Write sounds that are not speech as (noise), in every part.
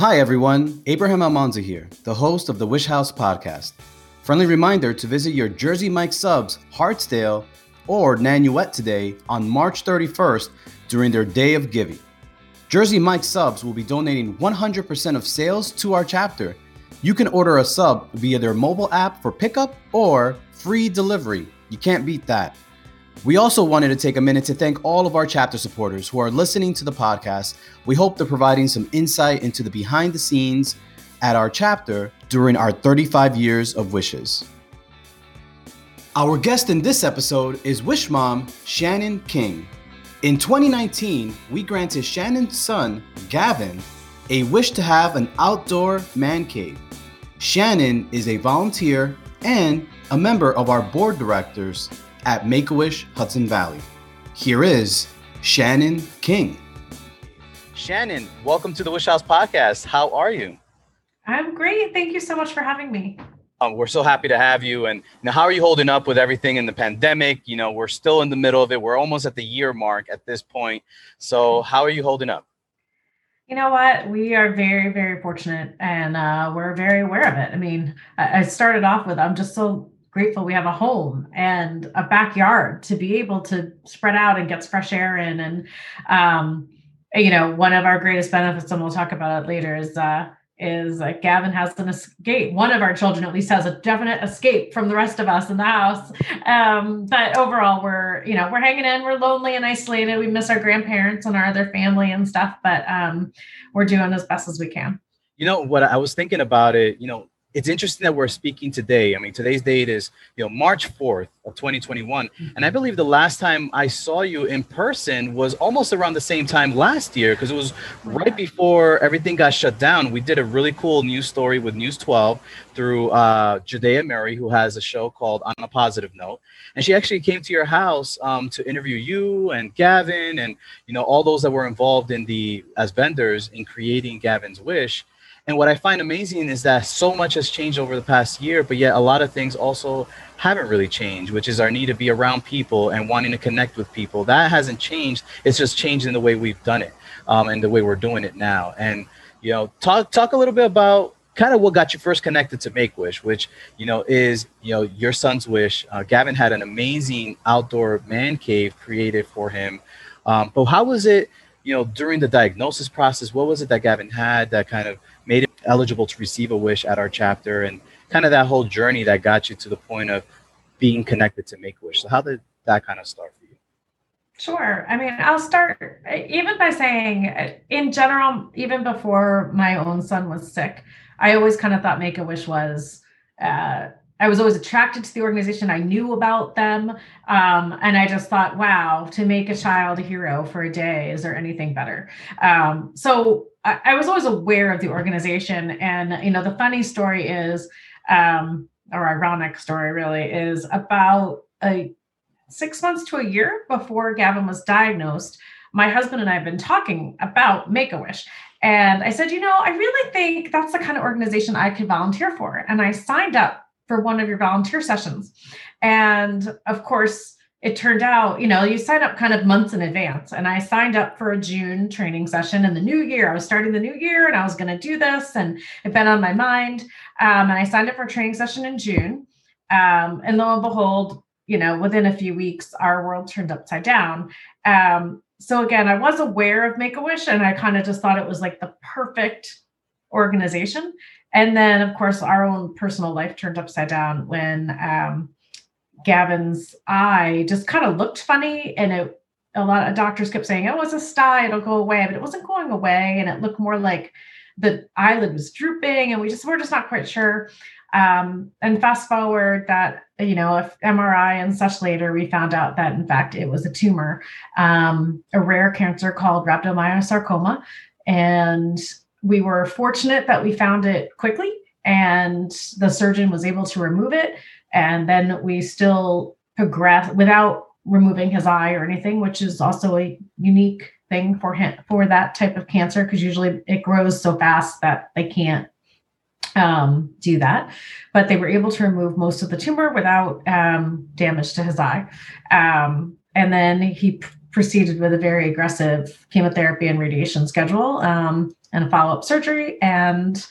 Hi, everyone. Abraham Almanza here, the host of the Wish House podcast. Friendly reminder to visit your Jersey Mike subs, Hartsdale, or Nanuet today on March 31st during their Day of Giving. Jersey Mike subs will be donating 100% of sales to our chapter. You can order a sub via their mobile app for pickup or free delivery. You can't beat that. We also wanted to take a minute to thank all of our chapter supporters who are listening to the podcast. We hope they're providing some insight into the behind the scenes at our chapter during our 35 years of wishes. Our guest in this episode is Wish Mom Shannon King. In 2019, we granted Shannon's son, Gavin, a wish to have an outdoor man cave. Shannon is a volunteer and a member of our board directors at Make a Wish Hudson Valley. Here is Shannon King. Shannon, welcome to the Wish House podcast. How are you? I'm great. Thank you so much for having me. Um, we're so happy to have you. And now, how are you holding up with everything in the pandemic? You know, we're still in the middle of it. We're almost at the year mark at this point. So, how are you holding up? You know what? We are very, very fortunate and uh, we're very aware of it. I mean, I started off with I'm just so grateful we have a home and a backyard to be able to spread out and get fresh air in. And, um, you know, one of our greatest benefits, and we'll talk about it later, is uh, is Gavin has an escape. One of our children, at least, has a definite escape from the rest of us in the house. Um, but overall, we're you know we're hanging in. We're lonely and isolated. We miss our grandparents and our other family and stuff, but um, we're doing as best as we can. You know what I was thinking about it. You know, it's interesting that we're speaking today. I mean, today's date is you know March 4th of 2021, mm-hmm. and I believe the last time I saw you in person was almost around the same time last year because it was right before everything got shut down. We did a really cool news story with News 12 through uh, Judea Mary, who has a show called On a Positive Note, and she actually came to your house um, to interview you and Gavin and you know all those that were involved in the as vendors in creating Gavin's Wish and what I find amazing is that so much has changed over the past year, but yet a lot of things also haven't really changed, which is our need to be around people and wanting to connect with people. That hasn't changed. It's just changed in the way we've done it um, and the way we're doing it now. And you know, talk talk a little bit about kind of what got you first connected to Make Wish, which you know is you know your son's wish. Uh, Gavin had an amazing outdoor man cave created for him, um, but how was it? You know, during the diagnosis process, what was it that Gavin had that kind of eligible to receive a wish at our chapter and kind of that whole journey that got you to the point of being connected to make wish. So how did that kind of start for you? Sure. I mean i'll start even by saying in general even before my own son was sick i always kind of thought make a wish was uh, I was always attracted to the organization. I knew about them. Um, and I just thought, wow, to make a child a hero for a day, is there anything better? Um, so I, I, was always aware of the organization. And, you know, the funny story is, um, or ironic story really, is about a six months to a year before Gavin was diagnosed, my husband and I have been talking about Make a Wish. And I said, you know, I really think that's the kind of organization I could volunteer for. And I signed up for one of your volunteer sessions. And of course, it turned out, you know, you sign up kind of months in advance. And I signed up for a June training session in the new year. I was starting the new year and I was going to do this, and it had been on my mind. Um, and I signed up for a training session in June. Um, and lo and behold, you know, within a few weeks, our world turned upside down. Um, so again, I was aware of Make a Wish, and I kind of just thought it was like the perfect organization. And then, of course, our own personal life turned upside down when um, Gavin's eye just kind of looked funny. And it, a lot of doctors kept saying, oh, it's a sty, it'll go away. But it wasn't going away. And it looked more like the eyelid was drooping. And we just were just not quite sure. Um, and fast forward that, you know, if MRI and such later, we found out that in fact it was a tumor, um, a rare cancer called rhabdomyosarcoma. And we were fortunate that we found it quickly and the surgeon was able to remove it. And then we still progress without removing his eye or anything, which is also a unique thing for him for that type of cancer because usually it grows so fast that they can't um, do that. But they were able to remove most of the tumor without um, damage to his eye. Um, and then he proceeded with a very aggressive chemotherapy and radiation schedule. Um, and follow up surgery. And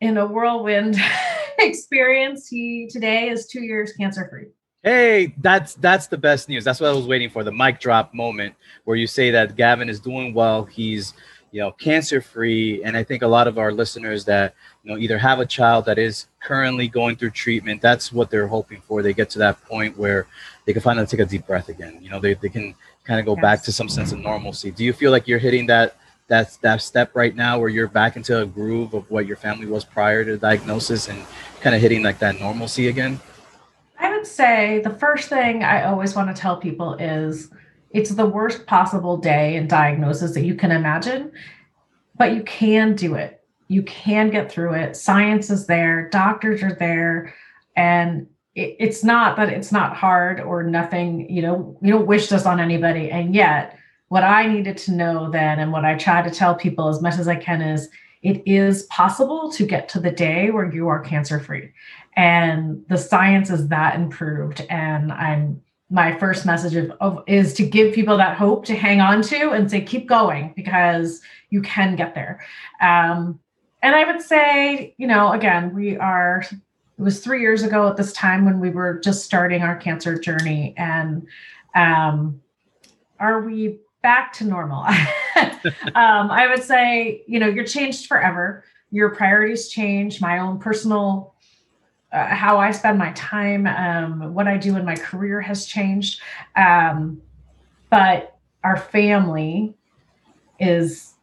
in a whirlwind (laughs) experience, he today is two years cancer free. Hey, that's that's the best news. That's what I was waiting for. The mic drop moment where you say that Gavin is doing well. He's you know cancer free, and I think a lot of our listeners that you know either have a child that is currently going through treatment. That's what they're hoping for. They get to that point where they can finally take a deep breath again. You know, they they can kind of go yes. back to some sense of normalcy. Do you feel like you're hitting that that that step right now where you're back into a groove of what your family was prior to diagnosis and kind of hitting like that normalcy again? I would say the first thing I always want to tell people is it's the worst possible day in diagnosis that you can imagine, but you can do it. You can get through it. Science is there, doctors are there, and it, it's not that it's not hard or nothing, you know, you don't wish this on anybody. And yet, what I needed to know then, and what I try to tell people as much as I can is it is possible to get to the day where you are cancer free and the science is that improved. And i'm my first message of, of, is to give people that hope to hang on to and say keep going because you can get there. Um, and i would say you know again we are it was three years ago at this time when we were just starting our cancer journey. And um, are we back to normal (laughs) um, i would say you know you're changed forever your priorities change my own personal uh, how I spend my time, um, what I do in my career has changed. Um, but our family is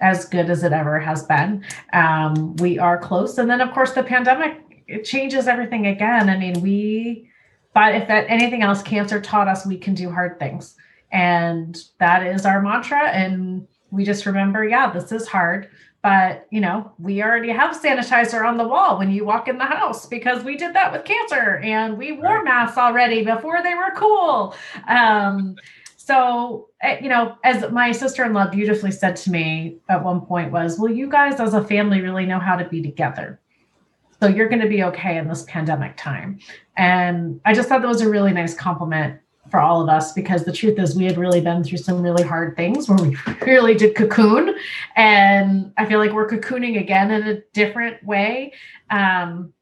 as good as it ever has been. Um, we are close. And then, of course, the pandemic it changes everything again. I mean, we, but if that anything else, cancer taught us we can do hard things. And that is our mantra. And we just remember, yeah, this is hard but you know we already have sanitizer on the wall when you walk in the house because we did that with cancer and we wore right. masks already before they were cool um, so eh, you know as my sister-in-law beautifully said to me at one point was well you guys as a family really know how to be together so you're going to be okay in this pandemic time and i just thought that was a really nice compliment for all of us because the truth is we had really been through some really hard things where we (laughs) really did cocoon. And i feel like we're cocooning again in a different way. Um,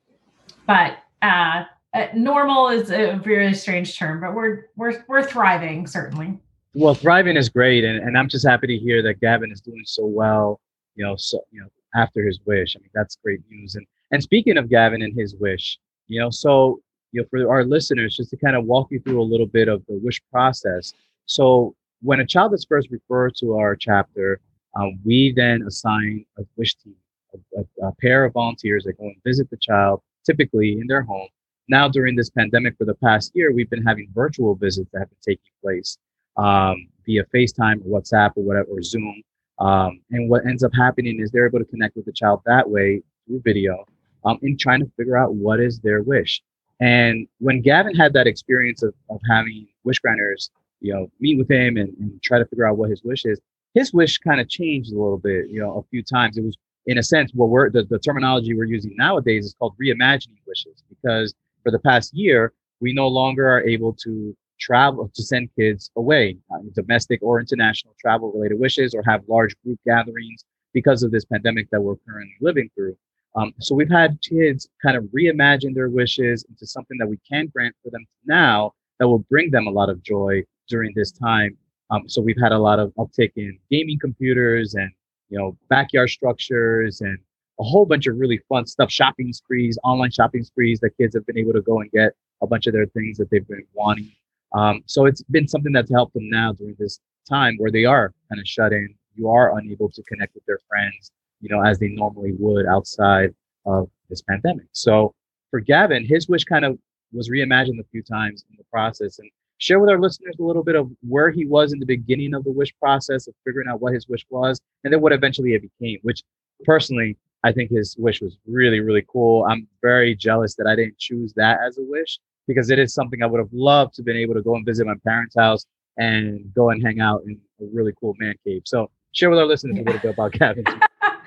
but uh, uh, normal is a very strange term but we're we're we're thriving certainly. Well thriving is great and, and i'm just happy to hear that gavin is doing so well you know so you know after his wish. I mean that's great news. And and speaking of gavin and his wish you know so you know, for our listeners, just to kind of walk you through a little bit of the wish process. So when a child is first referred to our chapter, um, we then assign a wish team, a, a, a, pair of volunteers that go and visit the child, typically in their home. Now, during this pandemic for the past year, we've been having virtual visits that have been taking place um, via FaceTime or WhatsApp or whatever, or Zoom. Um, and what ends up happening is they're able to connect with the child that way through video um, in trying to figure out what is their wish. And when Gavin had that experience of, of having wish granters, you know, meet with him and, and try to figure out what his wish is, his wish kind of changed a little bit, you know, a few times. It was, in a sense, what we're the, the terminology we're using nowadays is called reimagining wishes because for the past year, we no longer are able to travel to send kids away, uh, domestic or international travel related wishes, or have large group gatherings because of this pandemic that we're currently living through. Um, so we've had kids kind of reimagine their wishes into something that we can grant for them now that will bring them a lot of joy during this time. Um, so we've had a lot of uptick in gaming computers and you know backyard structures and a whole bunch of really fun stuff, shopping sprees, online shopping sprees that kids have been able to go and get a bunch of their things that they've been wanting. Um, so it's been something that's helped them now during this time where they are kind of shut in. You are unable to connect with their friends you know, as they normally would outside of this pandemic. So for Gavin, his wish kind of was reimagined a few times in the process and share with our listeners a little bit of where he was in the beginning of the wish process of figuring out what his wish was and then what eventually it became, which personally, I think his wish was really, really cool. I'm very jealous that I didn't choose that as a wish because it is something I would have loved to have been able to go and visit my parents' house and go and hang out in a really cool man cave. So share with our listeners a little bit about Gavin.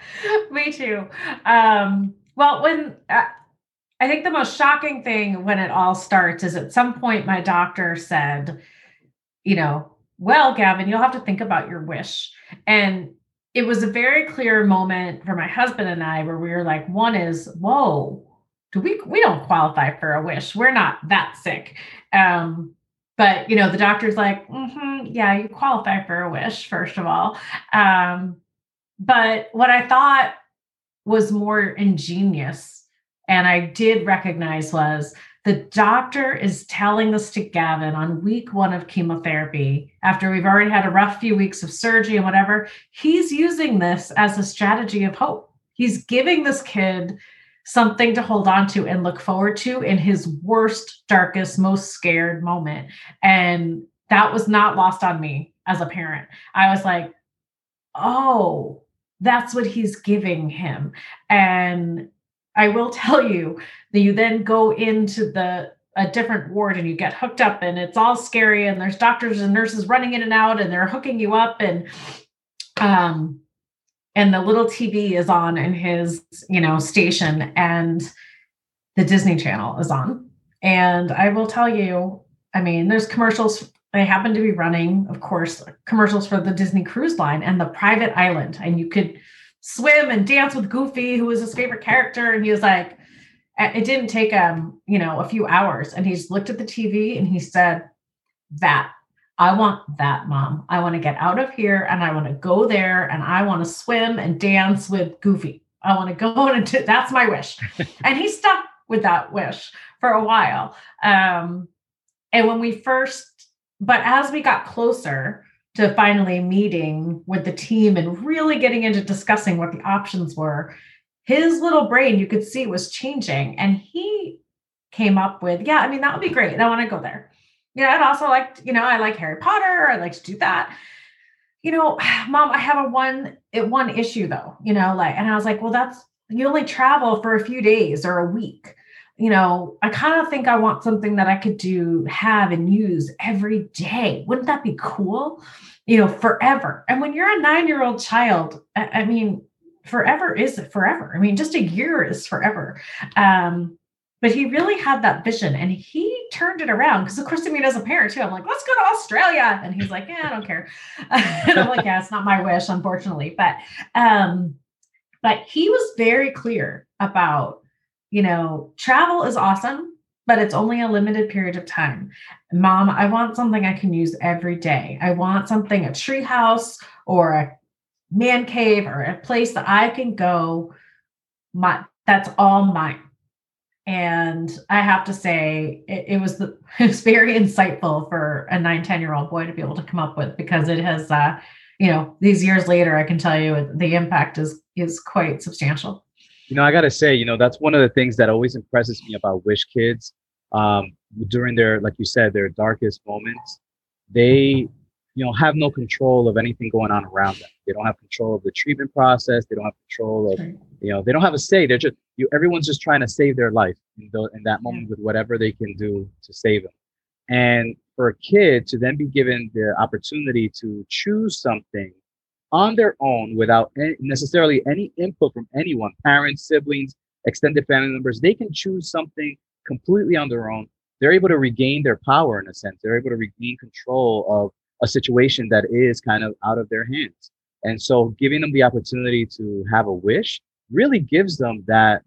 (laughs) Me too. Um, well, when uh, I think the most shocking thing when it all starts is at some point my doctor said, you know, well, Gavin, you'll have to think about your wish. And it was a very clear moment for my husband and I where we were like, one is, whoa, do we we don't qualify for a wish. We're not that sick. Um, but you know, the doctor's like, mm-hmm, yeah, you qualify for a wish, first of all. Um, but what I thought was more ingenious and I did recognize was the doctor is telling this to Gavin on week one of chemotherapy after we've already had a rough few weeks of surgery and whatever. He's using this as a strategy of hope. He's giving this kid something to hold on to and look forward to in his worst, darkest, most scared moment. And that was not lost on me as a parent. I was like, oh, that's what he's giving him. And I will (laughs) tell you that you then go into the a different ward and you get hooked up and it's all scary and there's doctors and nurses running in and out and they're hooking you up and um and the little TV is on in his, you know, station and the Disney Channel is on. And I will tell you, I mean, there's commercials they happened to be running, of course, commercials for the Disney Cruise Line and the private island and you could swim and dance with Goofy, who was his favorite character. And he was like, it didn't take him, you know, a few hours. And he's looked at the TV and he said, That, I want that, mom. I want to get out of here and I want to go there and I want to swim and dance with Goofy. I want to go (laughs) and do, that's my wish. (laughs) and he stuck with that wish for a while. Um, and when we first, but as we got closer, to finally meeting with the team and really getting into discussing what the options were, his little brain, you could see was changing. And he came up with, yeah, I mean, that would be great. I want to go there. Yeah, I'd also like, you know, I like Harry Potter. I'd like to do that. You know, (sighs) mom, I have a one, it one issue though, you know, like, and I was like, well, that's, you only travel for a few days or a week you know, I kind of think I want something that I could do, have and use every day. Wouldn't that be cool? You know, forever. And when you're a nine year old child, I, mean, forever is forever. I mean, just a year is forever. Um, but he really had that vision and he turned it around because of course i mean as a parent too i'm like let's go to australia and he's like yeah i don't care (laughs) and i'm like yeah it's not my wish unfortunately but um but he was very clear about you know, travel is awesome, but it's only a limited period of time. Mom, I want something I can use every day. I want something, a treehouse or a man cave or a place that I can go. My that's all mine. And I have to say, it, it was the (laughs) it was very insightful for a nine, 10 year old boy to be able to come up with because it has uh, you know, these years later, I can tell you the impact is is quite substantial you know, I gotta say, you know, that's one of the things that always impresses me about Wish Kids. Um, during their, like you said, their darkest moments, they, you know, have no control of anything going on around them. They don't have control of the treatment process. They don't have control of, you know, they don't have a say. They're just, you, everyone's just trying to save their life in, the, in that moment with whatever they can do to save them. And for a kid to then be given the opportunity to choose something on their own without any, necessarily any input from anyone parents siblings extended family members they can choose something completely on their own. They're able to regain their power in a sense. They're able to regain control of a situation that is kind of out of their hands. And so giving them the opportunity to have a wish really gives them that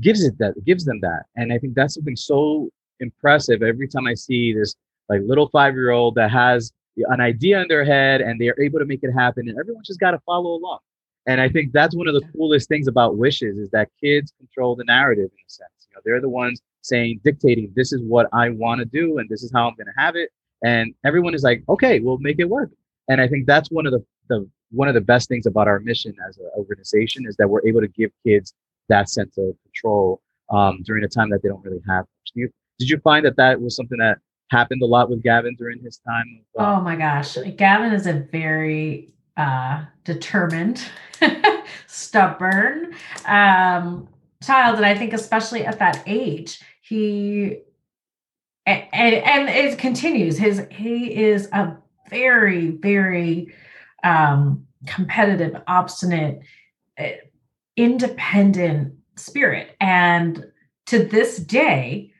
gives it that gives them that. And i think that's something so impressive every time i see this like little five year old that has an idea in their head and they're able to make it happen and everyone just got to follow along. And i think that's one of the coolest things about wishes is that kids control the narrative in a sense. You know they're the ones saying dictating this is what i want to do and this is how i'm going to have it and everyone is like okay we'll make it work. And i think that's one of the, the one of the best things about our mission as an organization is that we're able to give kids that sense of control um, during a time that they don't really have did you, did you find that that was something that happened a lot with Gavin during his time. Of, uh, oh my gosh, Gavin is a very uh, determined, (laughs) stubborn um, child, and I think especially at that age, he and, and it continues. His he is a very very um, competitive, obstinate, eh, independent spirit, and to this day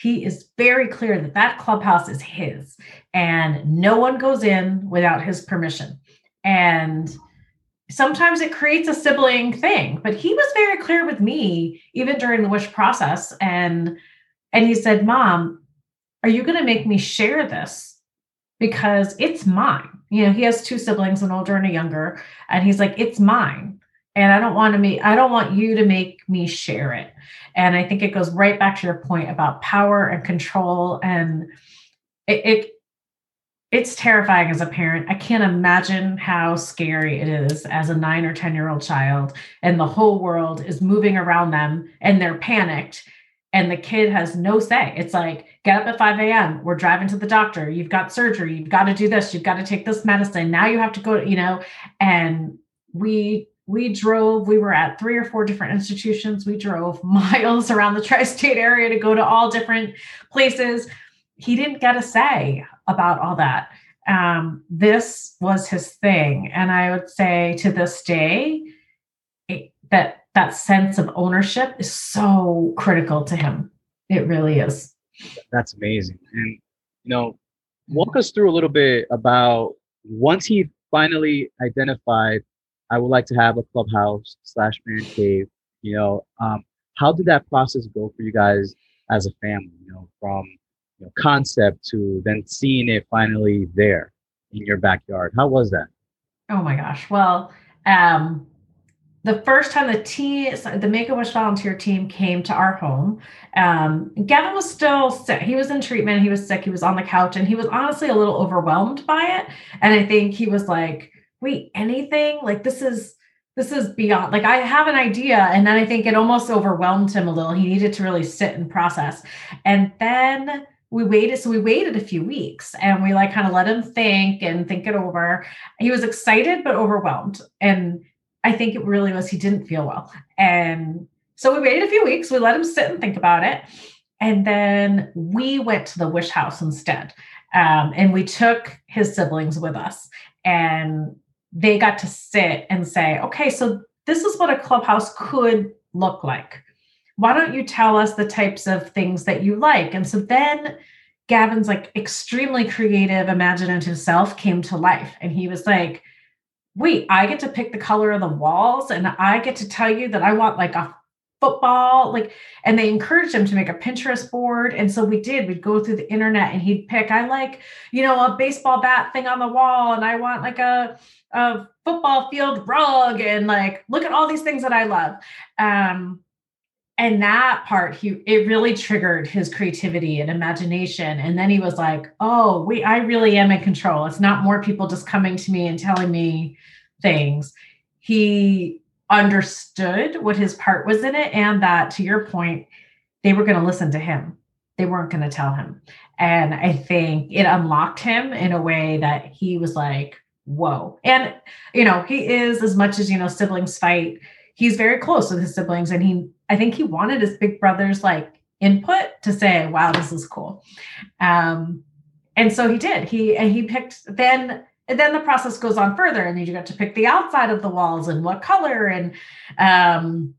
he is very clear that that clubhouse is his and no one goes in without his permission. And sometimes it creates a sibling thing but he was very clear with me even during the wish process. And and he said mom are you going to make me share this? Because it's mine. You know he has two siblings an older and a younger and he's like it's mine and i don't want to make i don't want you to make me share it and i think it goes right back to your point about power and control and it, it it's terrifying as a parent. I can't imagine how scary it is as a nine or 10 year old child, and the whole world is moving around them and they're panicked, and the kid has no say. It's like, get up at 5 a.m., we're driving to the doctor, you've got surgery, you've got to do this, you've got to take this medicine. Now you have to go, you know, and we we drove we were at three or four different institutions we drove (laughs) miles around the tri-state area to go to all different places he didn't get a say about all that. Um, this was his thing. And I would say to this day, it, that that sense of ownership is so critical to him. It really is. That's amazing. And, you know, walk us through a little bit about once he finally identified, I would like to have a clubhouse slash man cave, you know, um, how did that process go for you guys as a family, you know, from you know, concept to then seeing it finally there in your backyard. How was that? Oh my gosh. Well, um, the first time the team, the Make a Wish volunteer team came to our home, um, Gavin was still sick. He was in treatment. He was sick. He was on the couch, and he was honestly a little overwhelmed by it. And I think he was like, "Wait, anything? Like this is this is beyond. Like I have an idea." And then I think it almost overwhelmed him a little. He needed to really sit and process. And then we waited so we waited a few weeks and we like kind of let him think and think it over he was excited but overwhelmed and i think it really was he didn't feel well and so we waited a few weeks we let him sit and think about it and then we went to the wish house instead um, and we took his siblings with us and they got to sit and say okay so this is what a clubhouse could look like why don't you tell us the types of things that you like? And so then Gavin's like extremely creative, imaginative self came to life. And he was like, wait, I get to pick the color of the walls and I get to tell you that I want like a football like and they encouraged him to make a pinterest board and so we did we'd go through the internet and he'd pick i like you know a baseball bat thing on the wall and i want like a a football field rug and like look at all these things that i love. Um and that part he it really triggered his creativity and imagination. And then he was like oh wait i really am in control. It's not more people just coming to me and telling me things. He understood what his part was in it and that to your point they were going to listen to him. They weren't going to tell him. And i think it unlocked him in a way that he was like whoa and you know he is as much as you know siblings fight he's very close with his siblings and he I think he wanted his big brother's like input to say, wow, this is cool. Um, and so he did. He and he picked then and then the process goes on further and you get to pick the outside of the walls and what color and um,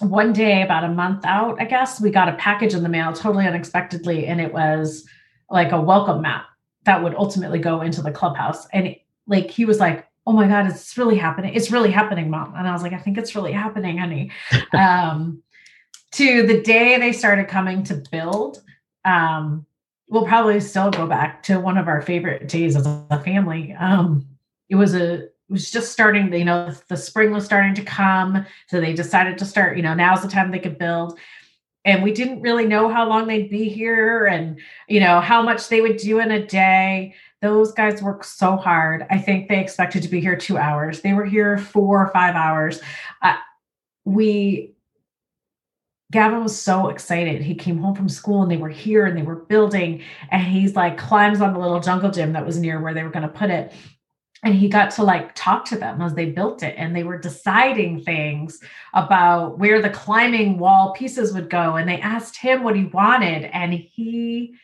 one day about a month out i guess we got a package in the mail totally unexpectedly and it was like a welcome mat that would ultimately go into the clubhouse and like he was like oh my god it's really happening it's really happening mom. And i was like i think it's really happening honey. (laughs) Um, to the day they started coming to build um, we'll probably still go back to one of our favorite days as a family. Um, it was a it was just starting you know the spring was starting to come so they decided to start you know now's the time they could build. And we didn't really know how long they'd be here and you know how much they would do in a day those guys work so hard. I think they expected to be here two hours. They were here four or five hours. Uh, we, Gavin was so excited. He came home from school and they were here and they were building. And he's like climbs on the little jungle gym that was near where they were going to put it. And he got to like talk to them as they built it. And they were deciding things about where the climbing wall pieces would go. And they asked him what he wanted. And he,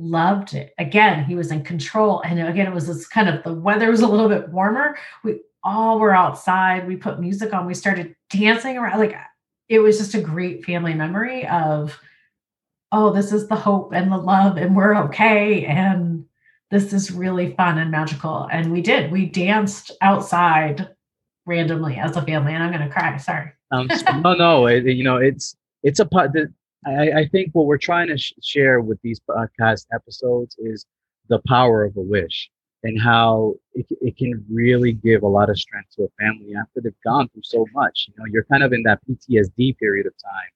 loved it. Again, he was in control. And again, it was this kind of the weather was a little bit warmer. We all were outside. We put music on. We started dancing around. Like it was just a great family memory of, oh, this is the hope and the love, and we're okay. And this is really fun and magical. And we did. We danced outside randomly as a family, and I'm gonna cry. Sorry. Um, no, no, it, you know, it's it's a part I, I think what we're trying to sh- share with these podcast episodes is the power of a wish and how it, it can really give a lot of strength to a family after they've gone through so much. You know, you're kind of in that PTSD period of time,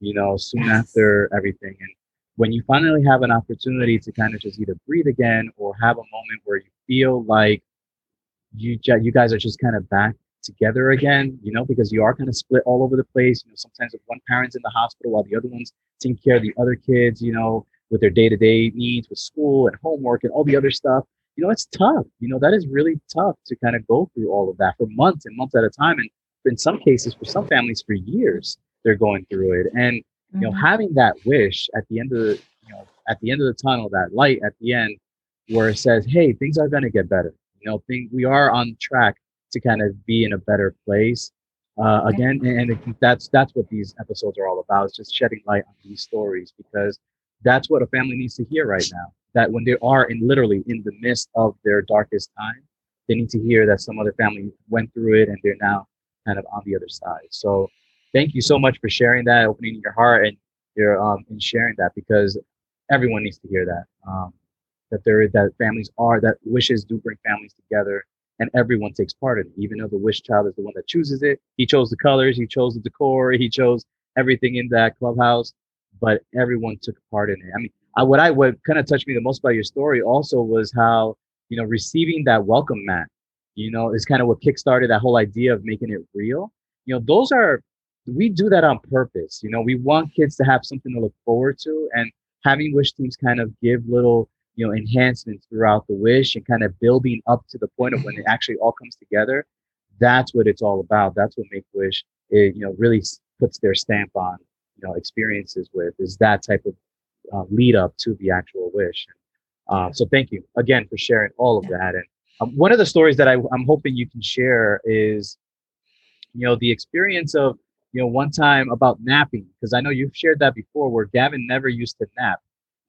you know, soon yes. after everything. And when you finally have an opportunity to kind of just either breathe again or have a moment where you feel like you you guys are just kind of back together again, you know, because you are kind of split all over the place. You know, sometimes if one parent's in the hospital while the other one's taking care of the other kids, you know, with their day-to-day needs with school and homework and all the other stuff. You know, it's tough. You know, that is really tough to kind of go through all of that for months and months at a time. And in some cases, for some families, for years, they're going through it. And you know, mm-hmm. having that wish at the end of the, you know, at the end of the tunnel, that light at the end, where it says, "Hey, things are going to get better." You know, things we are on track to kind of be in a better place. Uh, again, and, and that's that's what these episodes are all about. Is just shedding light on these stories because that's what a family needs to hear right now. That when they are in literally in the midst of their darkest time, they need to hear that some other family went through it and they're now kind of on the other side. So thank you so much for sharing that, opening your heart and your um and sharing that because everyone needs to hear that. Um, that there is that families are that wishes do bring families together and everyone takes part in it. Even though the wish child is the one that chooses it, he chose the colors, he chose the decor, he chose everything in that clubhouse, but everyone took part in it. I mean, I, what I what kind of touched me the most about your story also was how you know receiving that welcome mat, you know, is kind of what kickstarted that whole idea of making it real. You know, those are we do that on purpose. You know, we want kids to have something to look forward to, and having wish teams kind of give little you know enhancements throughout the wish and kind of building up to the point of when it (laughs) actually all comes together that's what it's all about. That's what make wish it, you know really puts their stamp on you know experiences with is that type of uh, lead up to the actual wish. Uh, so thank you again for sharing all of that and um, one of the stories that I, i'm hoping you can share is you know the experience of you know one time about napping because i know you've shared that before where gavin never used to nap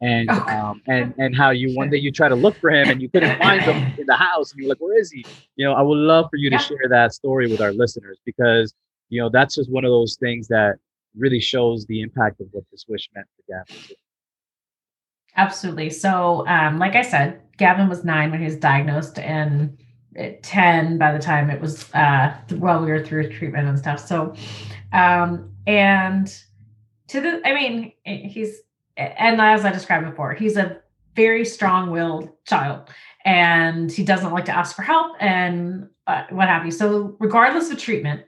and okay. um, and and how you one day you try to look for him and you couldn't find him (laughs) in the house and you're like where is he? You know i would love for you to share that story with our listeners because you know that's just one of those things that really shows the impact of what this wish meant for gavin absolutely. So um, like i said gavin was nine when he was diagnosed and at 10 by the time it was uh well we were through treatment and stuff. So um and to the i mean he's and as I described before, he's a very strong-willed child, and he doesn't like to ask for help and uh, what have you. So, regardless of treatment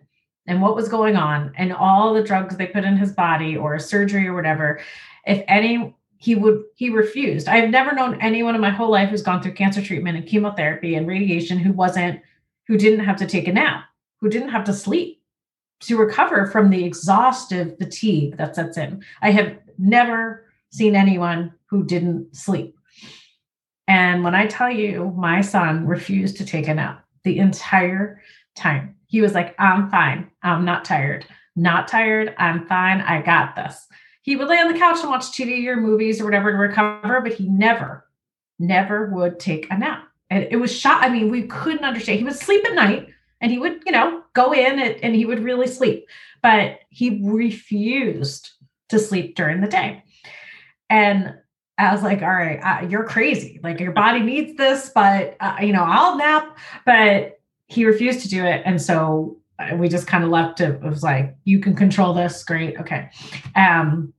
and what was going on, and all the drugs they put in his body or surgery or whatever, if any, he would he refused. I've never known anyone in my whole life who's gone through cancer treatment and chemotherapy and radiation who wasn't who didn't have to take a nap, who didn't have to sleep to recover from the exhaustive fatigue that sets in. I have never seen anyone who didn't sleep. And when I tell you, my son refused to take a nap the entire time. He was like, I'm fine. I'm not tired. Not tired. I'm fine. I got this. He would lay on the couch and watch TV or movies or whatever to recover, but he never, never would take a nap. And it was shot. I mean, we couldn't understand. He would sleep at night and he would, you know, go in and, and he would really sleep, but he refused to sleep during the day. And I was like, all right, uh, you're crazy. Like your body needs this, but uh, you know, I'll nap. But he refused to do it. And so uh, we just kind of left it. It was like, you can control this. Great. Okay. Um,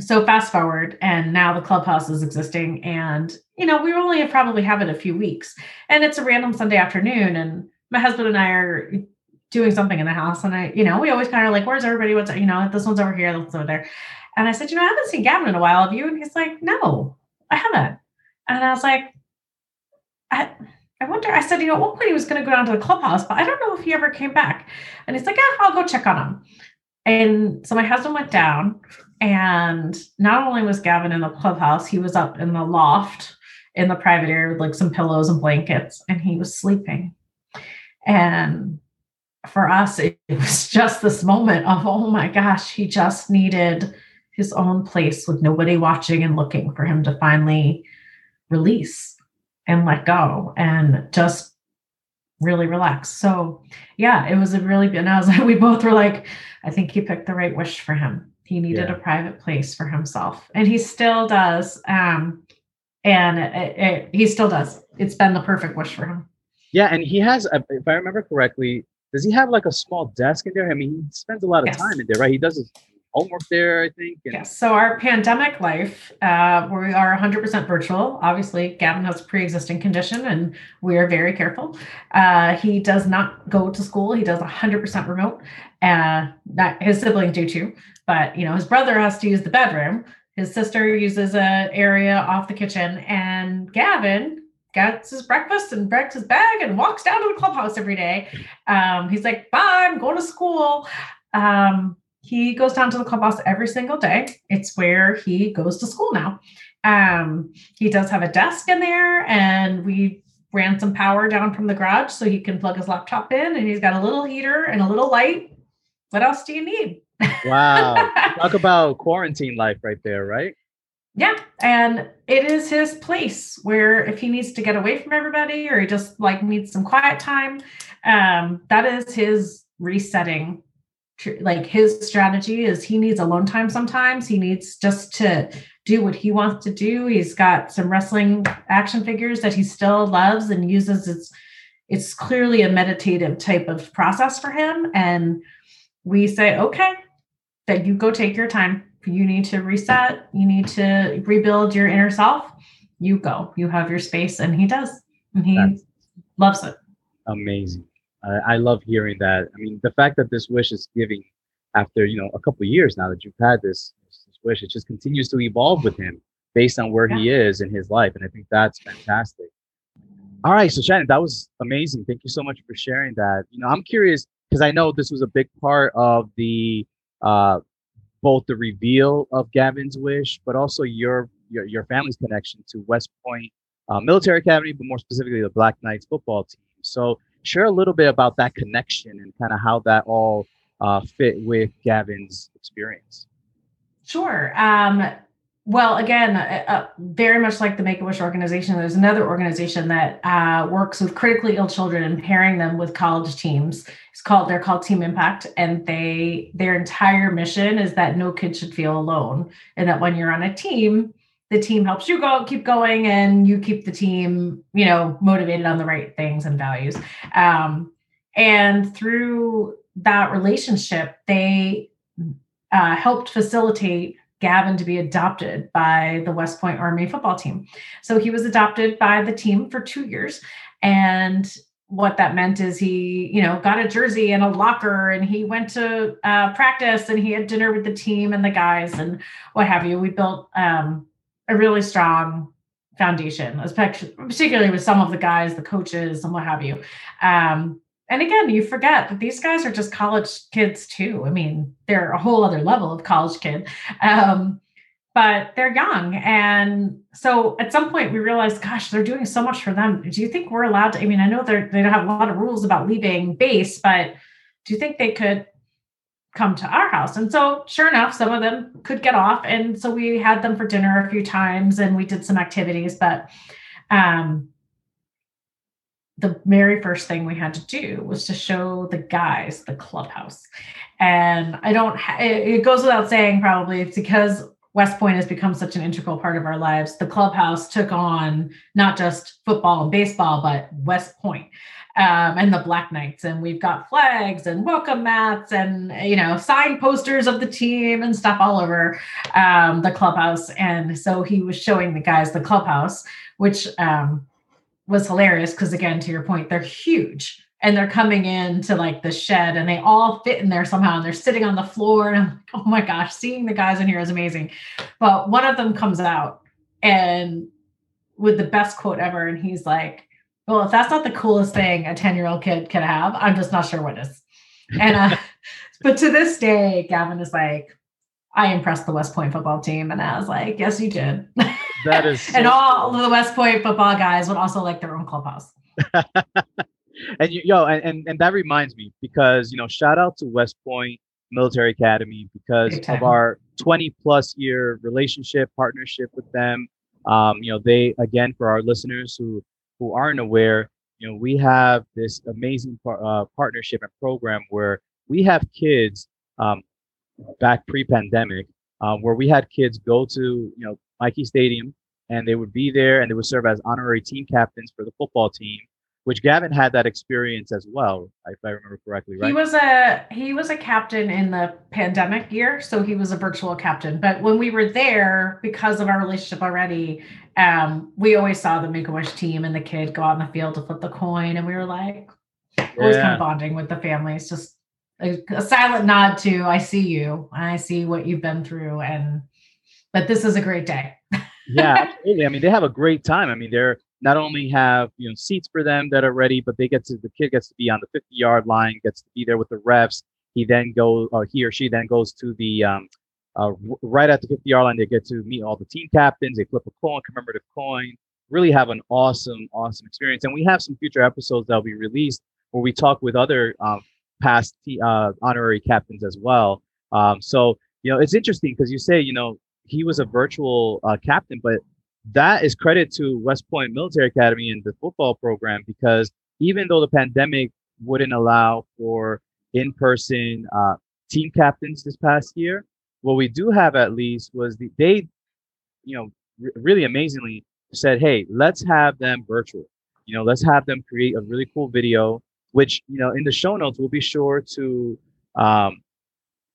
so fast forward and now the clubhouse is existing and you know we only probably have it a few weeks and it's a random sunday afternoon and my husband and i are doing something in the house and i you know we always kind of like where's everybody what's you know this one's over here this one's over there and I said, you know, I haven't seen Gavin in a while. Have you? And he's like, no, I haven't. And I was like, I, I wonder, I said, you know, at one point he was going to go down to the clubhouse, but I don't know if he ever came back. And he's like, yeah, I'll go check on him. And so my husband went down, and not only was Gavin in the clubhouse, he was up in the loft in the private area with like some pillows and blankets, and he was sleeping. And for us, it, was (laughs) just this moment of, oh my gosh, he just needed his own place with nobody watching and looking for him to finally release and let go and just really relax. So yeah, it was a really and I was like, (laughs) we both were like, I think he picked the right wish for him. He needed yeah. a private place for himself, and he still does. Um, and it, it, he still does. It's been the perfect wish for him. Yeah, and he has, if I remember correctly, does he have like a small desk in there? I mean, he spends a lot of yes. time in there, right? He does his homework there, I think. And- yes. So our pandemic life, uh, we are 100% virtual. Obviously, Gavin has a pre-existing condition, and we are very careful. Uh, he does not go to school. He does 100% remote. Uh, that his siblings do too, but you know his brother has to use the bedroom. His sister uses an area off the kitchen, and Gavin gets his breakfast and breaks his bag and walks down to the clubhouse every day. Um, he's like, "Bye, I'm going to school." Um, he goes down to the clubhouse every single day. It's where he goes to school now. Um, he does have a desk in there, and we ran some power down from the garage so he can plug his laptop in, and he's got a little heater and a little light. What else do you need? wow. (laughs) Talk about quarantine life right there, right? Yeah. And it is his place where if he needs to get away from everybody or he just like needs some quiet time, um, that is his resetting like his strategy is he needs alone time sometimes. He needs just to do what he wants to do. He's got some wrestling action figures that he still loves and uses. It's it's clearly a meditative type of process for him. And we say okay that you go take your time. You need to reset. You need to rebuild your inner self. You go. You have your space. And he does. And he That's loves it. amazing I, I love hearing that. I mean, the fact that this wish is giving after you know a couple years now that you've had this, this wish, it just continues to evolve with him based on where yeah. he is in his life, and I think that's fantastic. All right, so Shannon, that was amazing. Thank you so much for sharing that. You know, I'm curious because I know this was a big part of the uh, both the reveal of Gavin's wish, but also your your, your family's connection to West Point uh, Military Academy, but more specifically the Black Knights football team. So share a little bit about that connection and kind of how that all uh, fit with Gavin's experience. Sure. Um, well, again, uh, uh, very much like the Make a Wish organization, there's another organization that uh, works with critically ill children and pairing them with college teams. It's called they're called Team Impact, and they their entire mission is that no kid should feel alone, and that when you're on a team, the team helps you go keep going and you keep the team you know motivated on the right things and values um, and through that relationship they uh, helped facilitate Gavin to be adopted by the West Point Army football team. So he was adopted by the team for two years. And what that meant is he, you know, got a jersey and a locker and he went to uh, practice and he had dinner with the team and the guys and what have you. We built um, a really strong foundation, especially particularly with some of the guys, the coaches, and what have you. Um, and again, you forget that these guys are just college kids too. I mean, they're a whole other level of college kid. Um, but they're young. And so at some point we realized, gosh, they're doing so much for them. Do you think we're allowed to? I mean, I know they're, they don't have a lot of rules about leaving base, but do you think they could come to our house. And so, sure enough, some of them could get off. And so we had them for dinner a few times and we did some activities. But um, the very first thing we had to do was to show the guys the clubhouse. And I don't, ha- it goes without saying, probably, because West Point has become such an integral part of our lives. The clubhouse took on not just football and baseball, but West Point um, and the Black Knights. And we've got flags and welcome mats and, you know, signed posters of the team and stuff all over um, the clubhouse. And so he was showing the guys the clubhouse, which um, was hilarious because, again, to your point, they're huge and they're coming into like the shed and they all fit in there somehow and they're sitting on the floor and I'm like, oh my gosh, seeing the guys in here is amazing. But one of them comes out and with the best quote ever, and he's like, well, if that's not the coolest thing a 10 year old kid can have, I'm just not sure what is. And, uh, (laughs) but to this day, Gavin is like, I impressed the West Point football team. And I was like, yes, you did. That is. (laughs) So and all cool. the West Point football guys would also like their own clubhouse. (laughs) and you, yo, and, and, and that reminds me because, you know, shout out to West Point Military Academy because of our 20 plus year relationship, partnership with them. Um, you know, they, again, for our listeners who who aren't aware, you know, we have this amazing par- uh, partnership and program where we have kids um, back pre-pandemic, um, where we had kids go to you know Michie Stadium and they would be there and they would serve as honorary team captains for the football team which Gavin had that experience as well, if I remember correctly, right? He was a he was a captain in the pandemic year, so he was a virtual captain. But when we were there, because of our relationship already, um, we always saw the Make a Wish team and the kid go out in the field to flip the coin, and we were like always yeah. kind of bonding with the families, just a, a silent nod to I see you, I see what you've been through, and but this is a great day. yeah, (laughs) absolutely. I mean, they have a great time. I mean, they're not only have you know seats for them that are ready, but they get to the kid gets to be on the 50 yard line, gets to be there with the refs. He then goes, or he or she then goes to the um, uh, right at the 50 yard line. They get to meet all the team captains. They flip a coin, commemorative coin. Really have an awesome, awesome experience. And we have some future episodes that'll be released where we talk with other um, past uh, honorary captains as well. Um, so you know, it's interesting because you say you know he was a virtual uh, captain, but that is credit to West Point Military Academy and the football program because even though the pandemic wouldn't allow for in-person uh, team captains this past year, what we do have at least was the, they, you know, r- really amazingly said, hey, let's have them virtual. You know, let's have them create a really cool video, which you know in the show notes we'll be sure to, um,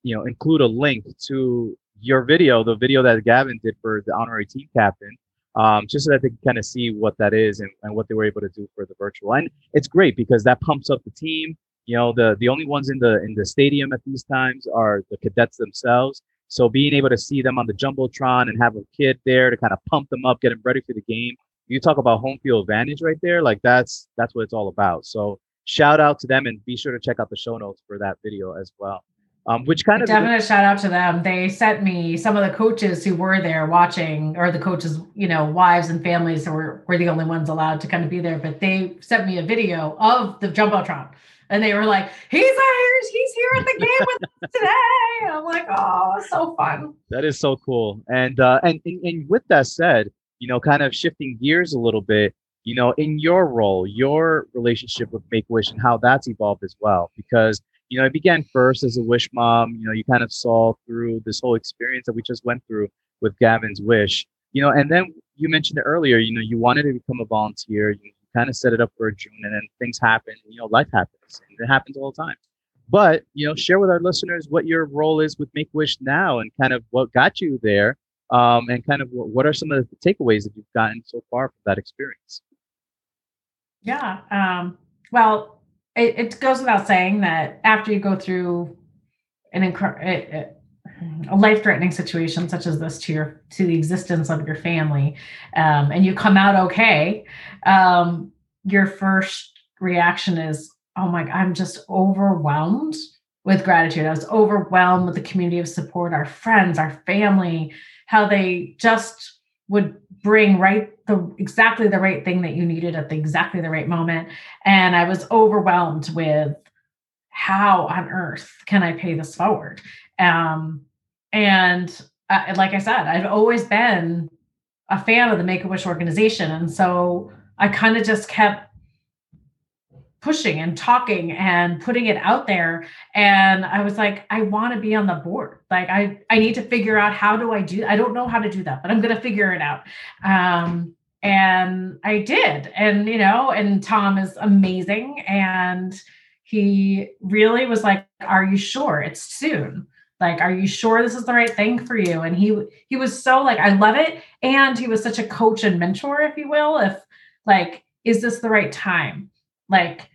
you know, include a link to your video, the video that Gavin did for the honorary team captain, um, just so that they can kind of see what that is and, and what they were able to do for the virtual. And it's great because that pumps up the team. You know, the the only ones in the in the stadium at these times are the cadets themselves. So being able to see them on the jumbotron and have a kid there to kind of pump them up, get them ready for the game. You talk about home field advantage right there. Like that's that's what it's all about. So shout out to them and be sure to check out the show notes for that video as well um, which kind of definite shout out to them. They sent me some of the coaches who were there watching, or the coaches, you know, wives and families who were, were the only ones allowed to kind of be there. But they sent me a video of the jumbotron, and they were like, "He's here! He's here at the game with us (laughs) today!" And I'm like, "Oh, so fun!" That is so cool. And uh, and, and and with that said, you know, kind of shifting gears a little bit, you know, in your role, your relationship with Make Wish, and how that's evolved as well, because you know, it began first as a wish mom. You know, you kind of saw through this whole experience that we just went through with Gavin's wish. You know, and then you mentioned it earlier. You know, you wanted to become a volunteer. You kind of set it up for June, and then things happen. You know, life happens, and it happens all the time. But you know, share with our listeners what your role is with Make Wish now, and kind of what got you there, um, and kind of what, what are some of the takeaways that you've gotten so far from that experience. Yeah. Um, well, it, it goes without saying that after you go through an inc- a life-threatening situation such as this to your to the existence of your family um, and you come out okay um, your first reaction is oh my god i'm just overwhelmed with gratitude. I was overwhelmed with the community of support our friends our family how they just would bring right the exactly the right thing that you needed at the exactly the right moment. And i was overwhelmed with how on earth can i pay this forward? Um, and uh, like i said i've always been a fan of the make-a-wish organization. And so i kind of just kept pushing and talking and putting it out there. And i was like i want to be on the board. Like i i need to figure out how do i do i don't know how to do that but i'm going to figure it out. Um and i did. And you know and tom is amazing. And he really was like are you sure? It's soon. Like are you sure this is the right thing for you? And he he was so like i love it. And he was such a coach and mentor if you will if like is this the right time? Like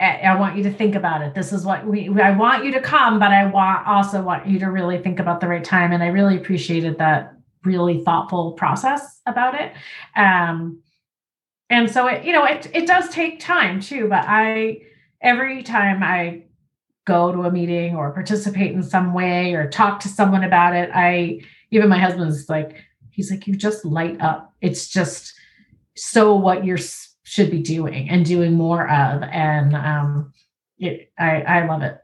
I want you to think about it. This is what we, I want you to come, but I want also want you to really think about the right time. And I really appreciated that really thoughtful process about it. Um, and so it, you know, it, it does take time too, but I, every time I go to a meeting or participate in some way or talk to someone about it, I, even my husband's like, he's like, you just light up. It's just so what you're should be doing and doing more of. And um, it, I, I love it.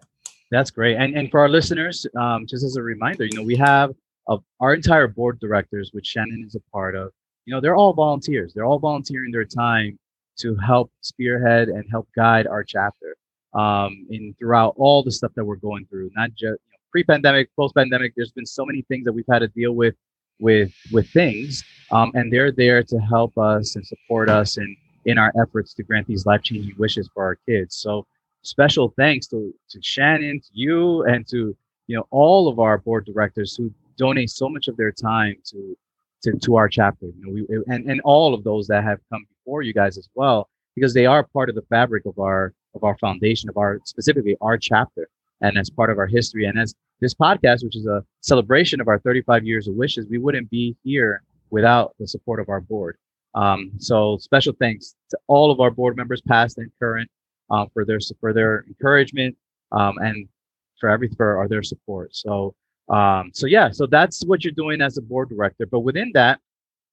That's great. And, and for our listeners, um, just as a reminder, you know, we have a, our entire board directors, which Shannon is a part of, you know, they're all volunteers. They're all volunteering their time to help spearhead and help guide our chapter um, in throughout all the stuff that we're going through, not just you know, pre-pandemic, post-pandemic. There's been so many things that we've had to deal with with with things, um, and they're there to help us and support us in in our efforts to grant these life-changing wishes for our kids. So special thanks to to Shannon, to you, and to you know all of our board directors who donate so much of their time to to, to our chapter. You know, we and, and all of those that have come before you guys as well, because they are part of the fabric of our of our foundation, of our specifically our chapter, and as part of our history. And as this podcast, which is a celebration of our 35 years of wishes, we wouldn't be here without the support of our board. Um, so special thanks to all of our board members, past and current, um, for their for their encouragement um, and for every for their support. So um, so yeah, so that's what you're doing as a board director. But within that,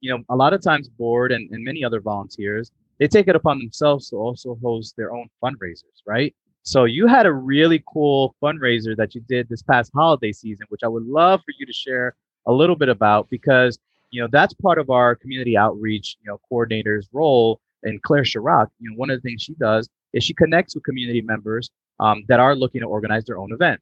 you know, a lot of times board and, and many other volunteers, they take it upon themselves to also host their own fundraisers, right? So you had a really cool fundraiser that you did this past holiday season, which I would love for you to share a little bit about because you know that's part of our community outreach, you know, coordinator's role. And Claire Chirac, you know, one of the things she does is she connects with community members um, that are looking to organize their own event.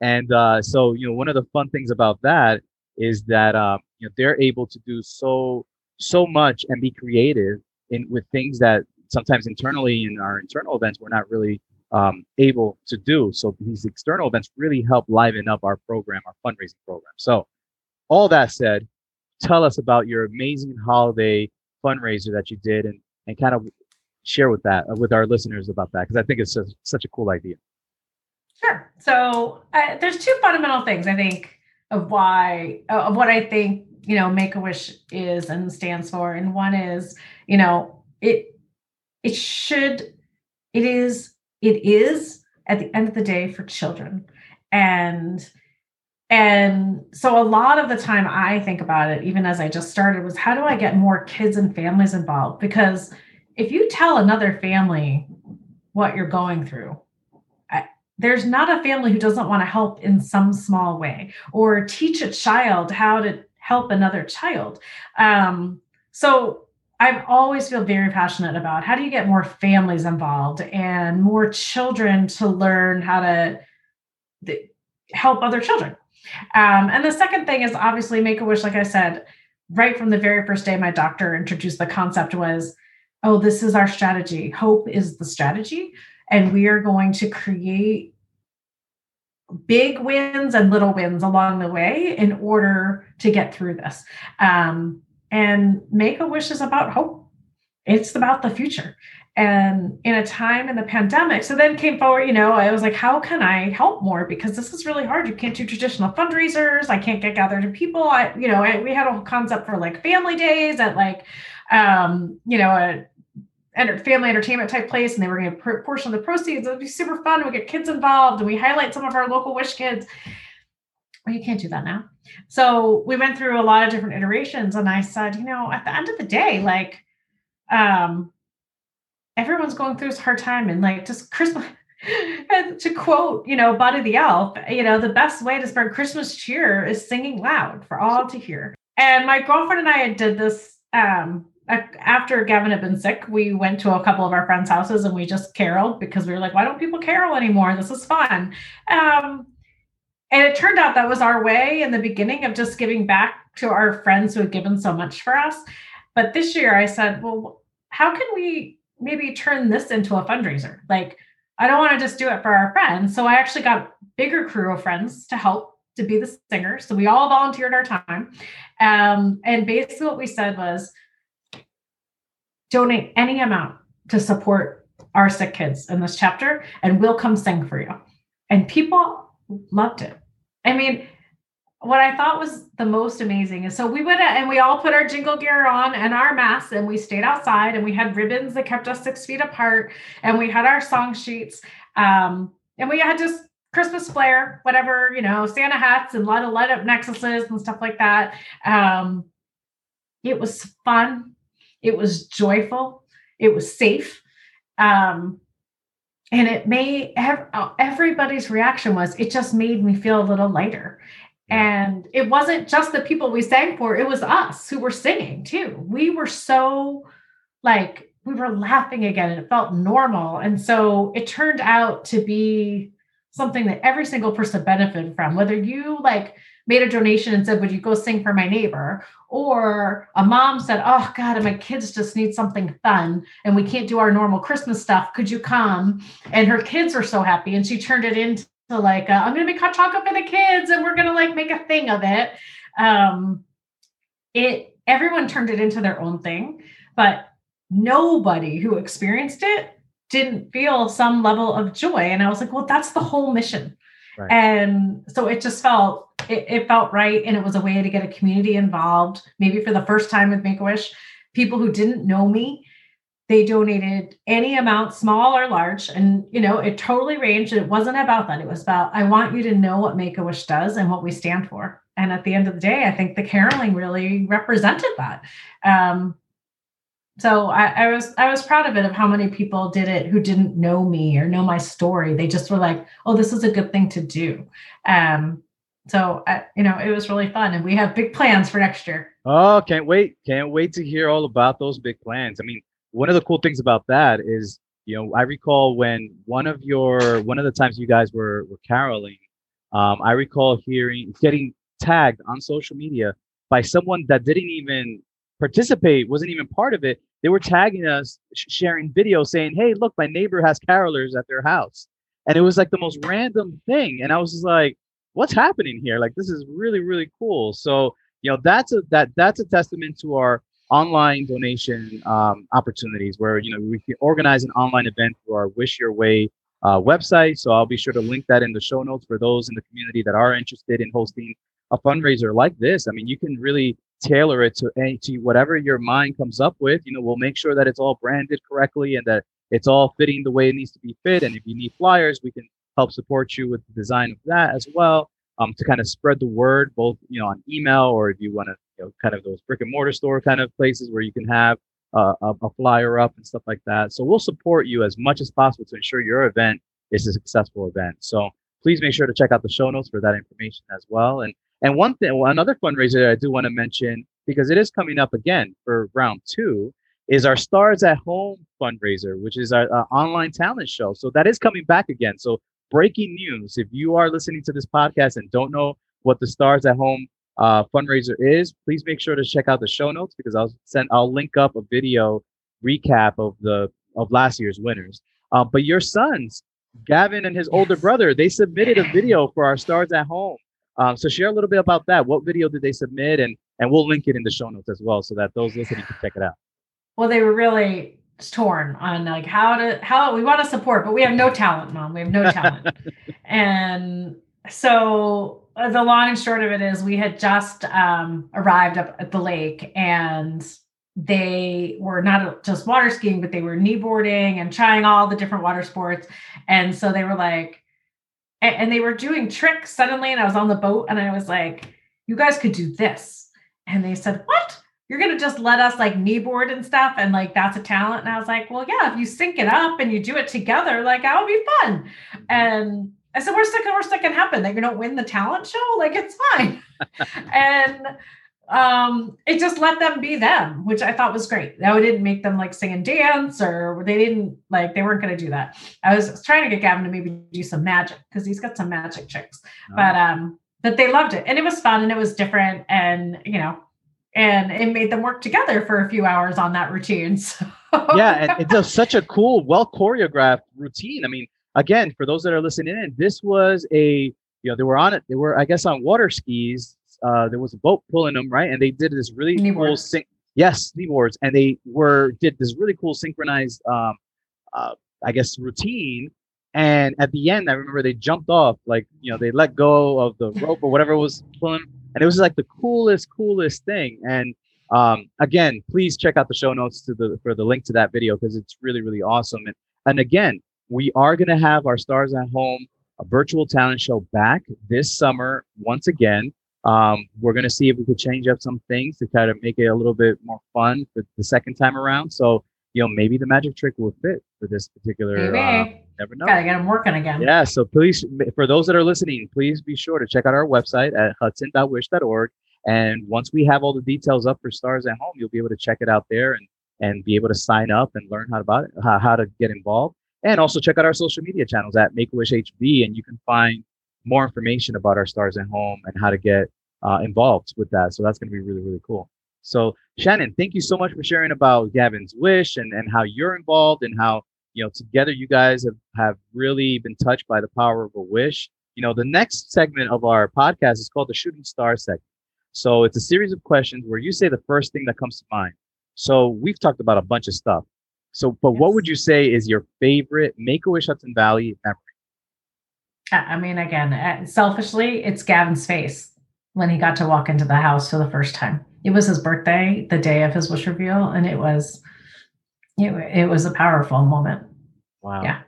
And uh, so, you know, one of the fun things about that is that um, you know they're able to do so so much and be creative in with things that sometimes internally in our internal events we're not really um, able to do. So these external events really help liven up our program, our fundraising program. So all that said, tell us about your amazing holiday fundraiser that you did and and kind of share with that uh, with our listeners about that because I think it's such, such a cool idea. Sure. So uh, there's two fundamental things I think of why uh, of what I think you know Make a Wish is and stands for, and one is you know it it should it is it is at the end of the day for children and and so a lot of the time I think about it, even as I just started, was how do I get more kids and families involved? Because if you tell another family what you're going through, there's not a family who doesn't want to help in some small way or teach a child how to help another child. Um, so I've always feel very passionate about how do you get more families involved and more children to learn how to th- help other children. Um, and the second thing is obviously make a wish. Like I said, right from the very first day, my doctor introduced the concept was, oh, this is our strategy. Hope is the strategy and we are going to create big wins and little wins along the way in order to get through this. Um, and Make a Wish is about hope. It's about the future. And in a time in the pandemic, so then came forward, you know, I was like, how can I help more? Because this is really hard. You can't do traditional fundraisers. I can't get gathered to people. I, you know, I, we had a whole concept for like family days at like, um, you know, a family entertainment type place and they were going to portion of the proceeds. It would be super fun. We get kids involved and we highlight some of our local wish kids. Well, you can't do that now. So we went through a lot of different iterations and I said, you know, at the end of the day, like, um, everyone's going through this hard time and like just Christmas. (laughs) and to quote, you know, Buddy the Elf, you know, the best way to spread Christmas cheer is singing loud for all to hear. And my girlfriend and I did this um, after Gavin had been sick, we went to a couple of our friends' houses and we just caroled because we were like, why don't people carol anymore? This is fun. Um, and it turned out that was our way in the beginning of just giving back to our friends who had given so much for us. But this year I said, well, how can we maybe turn this into a fundraiser? Like, I don't want to just do it for our friends. So I actually got bigger crew of friends to help to be the singer. So we all volunteered our time. Um, and basically what we said was, donate any amount to support our sick kids in this chapter, and we'll come sing for you. And people loved it. I mean, what I thought was the most amazing is so we went and we all put our jingle gear on and our masks and we stayed outside and we had ribbons that kept us six feet apart and we had our song sheets um, and we had just Christmas flair, whatever, you know, Santa hats and a lot of light up necklaces and stuff like that. Um, it was fun. It was joyful. It was safe. Um, and it made everybody's reaction was it just made me feel a little lighter. And it wasn't just the people we sang for, it was us who were singing too. We were so like we were laughing again and it felt normal. And so it turned out to be something that every single person benefited from, whether you like made a donation and said, Would you go sing for my neighbor? Or a mom said, Oh God, my kids just need something fun and we can't do our normal Christmas stuff. Could you come? And her kids were so happy. And she turned it into like, uh, I'm going to make hot chocolate for the kids and we're going to like make a thing of it. Um, it, everyone turned it into their own thing, but nobody who experienced it didn't feel some level of joy. And I was like, well, that's the whole mission. Right. And so it just felt it, it, felt right. And it was a way to get a community involved, maybe for the first time with Make-A-Wish. People who didn't know me, they donated any amount, small or large. And you know, it totally ranged. It wasn't about that. It was about I want you to know what Make-A-Wish does and what we stand for. And at the end of the day, I think the caroling really represented that. Um, so I, I, was I was proud of it of how many people did it who didn't know me or know my story. They just were like, "Oh, this is a good thing to do." Um, so I, you know, it was really fun, and we have big plans for next year. Oh, can't wait! Can't wait to hear all about those big plans. I mean, one of the cool things about that is, you know, I recall when one of your one of the times you guys were were caroling, um, I recall hearing getting tagged on social media by someone that didn't even participate, wasn't even part of it, they were tagging us, sh- sharing videos saying, "Hey, look, my neighbor has carolers at their house," and it was like the most random thing, and I was just like, "What's happening here? Like, this is really, really cool." So, you know, that's a that that's a testament to our online donation um, opportunities where you know we can organize an online event through our Wish Your Way uh, website. So I'll be sure to link that in the show notes for those in the community that are interested in hosting a fundraiser like this. I mean, you can really tailor it to any to whatever your mind comes up with. You know, we'll make sure that it's all branded correctly and that it's all fitting the way it needs to be fit. And if you need flyers, we can help support you with the design of that as well. Um, to kind of spread the word, both you know on email or if you want to, you know, kind of those brick and mortar store kind of places where you can have uh, a, a flyer up and stuff like that. So we'll support you as much as possible to ensure your event is a successful event. So please make sure to check out the show notes for that information as well. And and one thing, another fundraiser I do want to mention because it is coming up again for round two is our Stars at Home fundraiser, which is our, our online talent show. So that is coming back again. So breaking news: if you are listening to this podcast and don't know what the Stars at Home uh, fundraiser is, please make sure to check out the show notes because I'll send I'll link up a video recap of the of last year's winners. Uh, but your sons, Gavin and his older brother, they submitted a video for our Stars at Home um, so share a little bit about that. What video did they submit? And and we'll link it in the show notes as well so that those listening can check it out. Well, they were really torn on like how to how we want to support, but we have no talent, mom. We have no talent. (laughs) and so uh, the long and short of it is we had just um, arrived up at the lake and they were not just water skiing, but they were kneeboarding and trying all the different water sports. And so they were like, and, and they were doing tricks suddenly and i was on the boat and i was like you guys could do this. And they said what? You're going to just let us like kneeboard and stuff and like that's a talent? And i was like well yeah if you sync it up and you do it together like that would be fun. And i said worst that can worst that can happen that you don't win the talent show? Like it's fine. (laughs) And um it just let them be them which i thought was great that didn't make them like sing and dance or they didn't like they weren't going to do that i was trying to get gavin to maybe do some magic because he's got some magic tricks oh. but um but they loved it and it was fun and it was different and you know and it made them work together for a few hours on that routine (laughs) so. yeah and it's such a cool well choreographed routine i mean again for those that are listening in this was a you know they were on it they were i guess on water skis uh, there was a boat pulling them right, and they did this really knee cool syn- yes kneeboards, and they were did this really cool synchronized um, uh, I guess routine. And at the end, I remember they jumped off, like you know, they let go of the rope or whatever was pulling, and it was like the coolest, coolest thing. And um, again, please check out the show notes to the for the link to that video because it's really, really awesome. And and again, we are gonna have our stars at home a virtual talent show back this summer once again. Um, we're going to see if we could change up some things to kind of make it a little bit more fun for the second time around. So, you know, maybe the magic trick will fit for this particular. Maybe. Uh, never know. Gotta get them working again. Yeah. So please, for those that are listening, please be sure to check out our website at hudson.wish.org. And once we have all the details up for Stars at Home, you'll be able to check it out there and and be able to sign up and learn how about it, how, how to get involved. And also check out our social media channels at Make a Wish HV, and you can find more information about our Stars at Home and how to get uh, involved with that. So that's going to be really, really cool. So Shannon, thank you so much for sharing about Gavin's wish and, and how you're involved and how, you know, together you guys have, have really been touched by the power of a wish. You know, the next segment of our podcast is called the Shooting Star segment. So it's a series of questions where you say the first thing that comes to mind. So we've talked about a bunch of stuff. So, but yes. what would you say is your favorite Make a Wish Hudson Valley memory? I mean, again, uh, selfishly, it's Gavin's face when he got to walk into the house for the first time. It was his birthday, the day of his wish reveal, and it was it, it was a powerful moment. Wow. Yeah.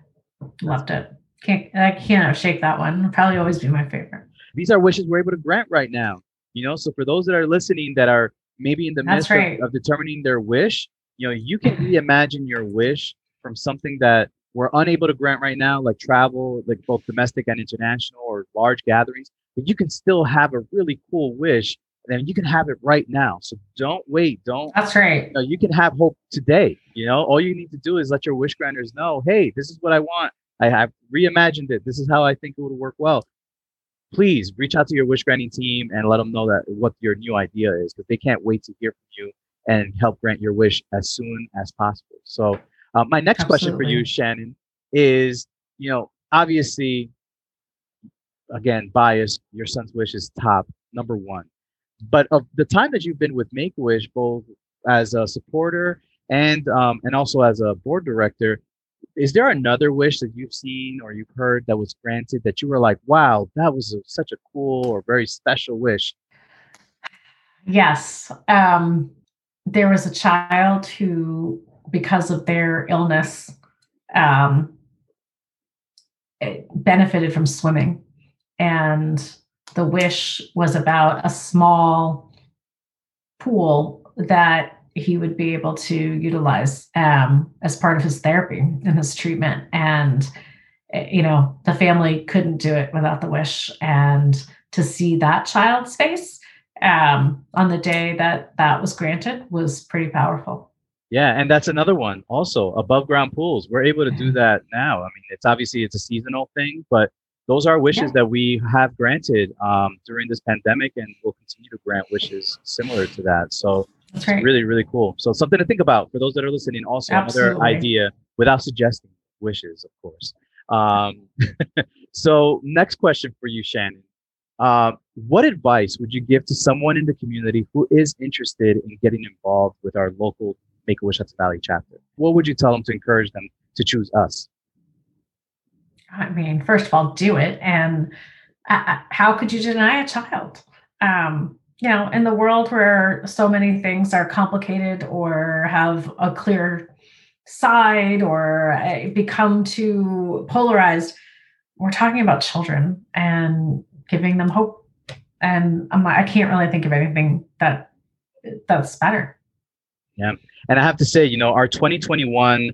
Loved it. Can't I can't shake that one. It'll probably always be my favorite. These are wishes we're able to grant right now. You know, so for those that are listening that are maybe in the That's midst right. of, of determining their wish, you know, you can (laughs) reimagine your wish from something that we're unable to grant right now, like travel, like both domestic and international or large gatherings, but you can still have a really cool wish and then you can have it right now. So don't wait. Don't. That's right. You, know, you can have hope today. You know, all you need to do is let your wish granters know, hey, this is what I want. I have reimagined it. This is how I think it would work well. Please reach out to your wish granting team and let them know that what your new idea is because they can't wait to hear from you and help grant your wish as soon as possible. So uh, my next Absolutely. question for you, Shannon, is you know obviously, again, bias. Your son's wish is top number one, but of the time that you've been with Make a Wish, both as a supporter and um, and also as a board director, is there another wish that you've seen or you've heard that was granted that you were like, wow, that was a, such a cool or very special wish? Yes. Um, there was a child who because of their illness, um, benefited from swimming. And the wish was about a small pool that he would be able to utilize um, as part of his therapy and his treatment. And, you know, the family couldn't do it without the wish. And to see that child's face um, on the day that that was granted was pretty powerful. Yeah, and that's another one. Also, above ground pools. We're able to do mm-hmm. that now. I mean, it's obviously it's a seasonal thing, but those are wishes yeah. that we have granted um, during this pandemic, and we'll continue to grant wishes similar to that. So that's right. really, really cool. So something to think about for those that are listening. Also, Absolutely. another idea without suggesting wishes, of course. Um, (laughs) so next question for you, Shannon. Uh, what advice would you give to someone in the community who is interested in getting involved with our local Make a Wish Hudson Valley chapter? What would you tell them to encourage them to choose us? I mean, first of all, do it. And uh, uh, how could you deny a child? Um, you know, in the world where so many things are complicated or have a clear side or uh, become too polarized, we're talking about children and giving them hope. And I'm, I can't really think of anything that that's better. Yeah. And I have to say, you know, our 2021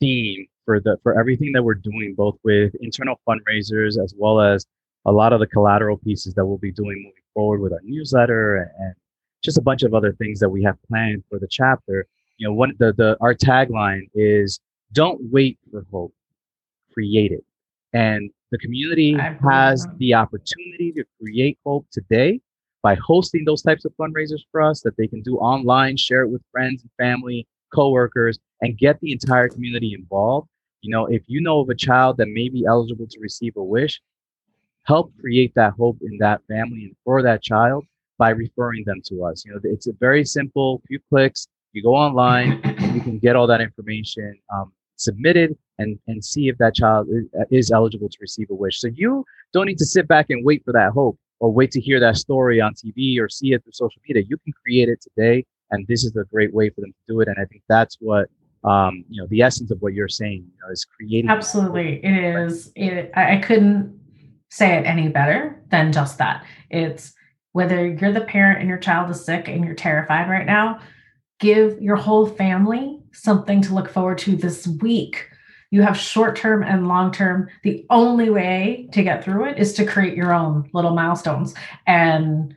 theme for the for everything that we're doing, both with internal fundraisers as well as a lot of the collateral pieces that we'll be doing moving forward with our newsletter and just a bunch of other things that we have planned for the chapter. You know, one the the our tagline is "Don't wait for hope, create it." And the community has the opportunity to create hope today by hosting those types of fundraisers for us that they can do online, share it with friends and family, coworkers, and get the entire community involved. You know, if you know of a child that may be eligible to receive a wish, help create that hope in that family and for that child by referring them to us. You know, it's a very simple few clicks. You go online, you can get all that information um, submitted and and see if that child is, is eligible to receive a wish. So you don't need to sit back and wait for that hope or wait to hear that story on TV or see it through social media. You can create it today, and this is a great way for them to do it. And I think that's what um, you know the essence of what you're saying you know, is creating. Absolutely, it is. It, I couldn't say it any better than just that. It's whether you're the parent and your child is sick and you're terrified right now, give your whole family something to look forward to this week you have short term and long term. The only way to get through it is to create your own little milestones. And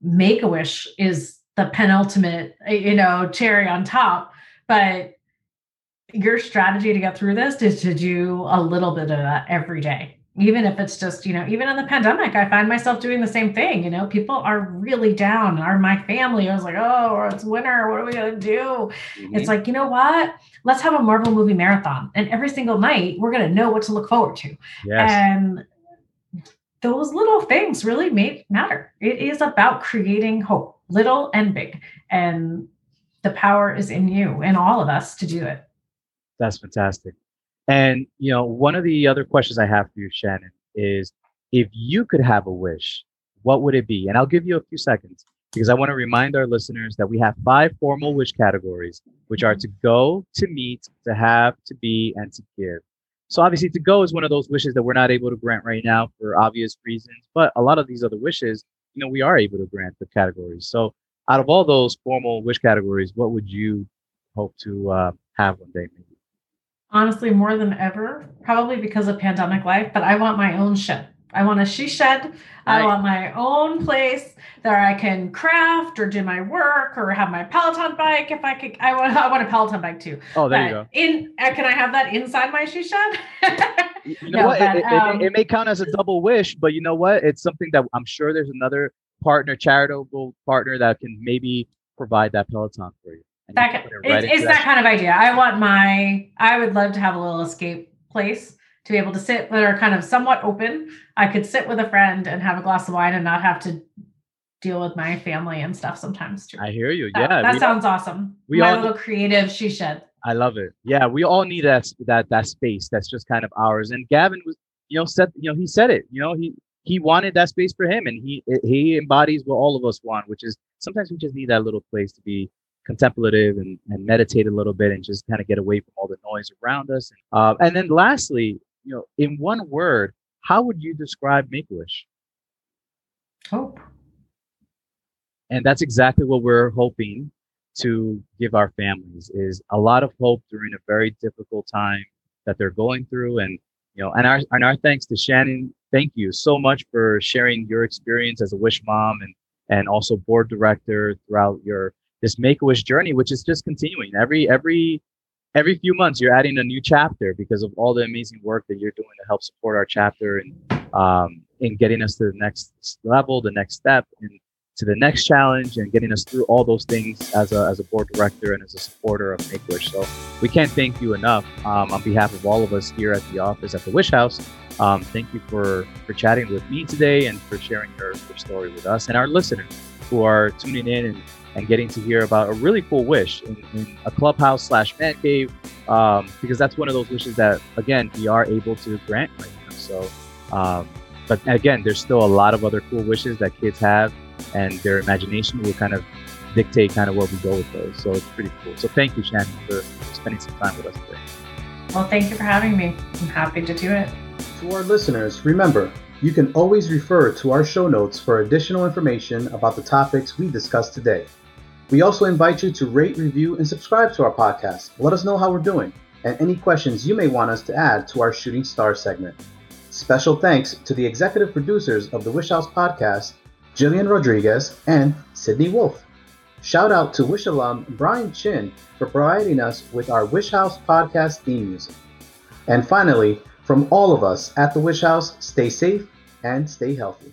Make a Wish is the penultimate, you know, cherry on top. but your strategy to get through this is to do a little bit of that every day even if it's just you know even in the pandemic i find myself doing the same thing you know people are really down. Are my family i was like oh it's winter what are we going to do? Mm-hmm. it's like you know what? Let's have a marvel movie marathon and every single night we're going to know what to look forward to. Yes. and those little things really make matter. It is about creating hope little and big and the power is in you and all of us to do it. That's fantastic and you know, one of the other questions I have for you, Shannon, is if you could have a wish, what would it be? And I'll give you a few seconds because I want to remind our listeners that we have five formal wish categories, which are to go, to meet, to have, to be, and to give. So obviously, to go is one of those wishes that we're not able to grant right now for obvious reasons. But a lot of these other wishes, you know, we are able to grant the categories. So out of all those formal wish categories, what would you hope to uh, have one day? Maybe? Honestly more than ever, probably because of pandemic life, but I want my own shed. I want a she shed. I want my own place that I can craft or do my work or have my Peloton bike. If I could, I want, I want a Peloton bike too. Oh, there but you go. In, uh, can I have that inside my she shed? you (laughs) know no, what? But, it, um, it, it, may count as a double wish, but you know what? It's something that I'm sure there's another partner, charitable partner that can maybe provide that Peloton for you that it right it's, it's that, that kind of idea. I want my I would love to have a little escape place to be able to sit that are kind of somewhat open. I could sit with a friend and have a glass of wine and not have to deal with my family and stuff sometimes too. I hear you. That, yeah. That sounds awesome. We my all, little creative she shed. I love it. Yeah, we all need that that that space that's just kind of ours. And Gavin was, you know, said, you know, he said it. You know, he he wanted that space for him, and he he embodies what all of us want, which is sometimes we just need that little place to be contemplative and, and meditate a little bit and just kind of get away from all the noise around us. Uh, and then lastly, you know, in one word, how would you describe Make Wish? Hope. And that's exactly what we're hoping to give our families is a lot of hope during a very difficult time that they're going through. And, you know, and our, and our thanks to Shannon. Thank you so much for sharing your experience as a Wish mom and, and also board director throughout your this Make a Wish journey, which is just continuing every every every few months. You're adding a new chapter because of all the amazing work that you're doing to help support our chapter and um, in getting us to the next level, the next step, and to the next challenge, and getting us through all those things as a as a board director and as a supporter of Make Wish. So we can't thank you enough um, on behalf of all of us here at the office at the Wish House. Um, thank you for for chatting with me today and for sharing your, your story with us and our listeners who are tuning in and and getting to hear about a really cool wish in, in a clubhouse slash man cave um, because that's one of those wishes that again we are able to grant right now. So um, but again there's still a lot of other cool wishes that kids have and their imagination will kind of dictate kind of where we go with those. So it's pretty cool. So thank you shannon for, for spending some time with us today. Well thank you for having me. I'm happy to do it. To our listeners remember you can always refer to our show notes for additional information about the topics we discussed today. We also invite you to rate, review, and subscribe to our podcast. Let us know how we're doing and any questions you may want us to add to our Shooting Star segment. Special thanks to the executive producers of the Wish House podcast, Jillian Rodriguez and Sydney Wolf. Shout out to Wish alum Brian Chin for providing us with our Wish House podcast theme music. And finally, from all of us at the Wish House, stay safe and stay healthy.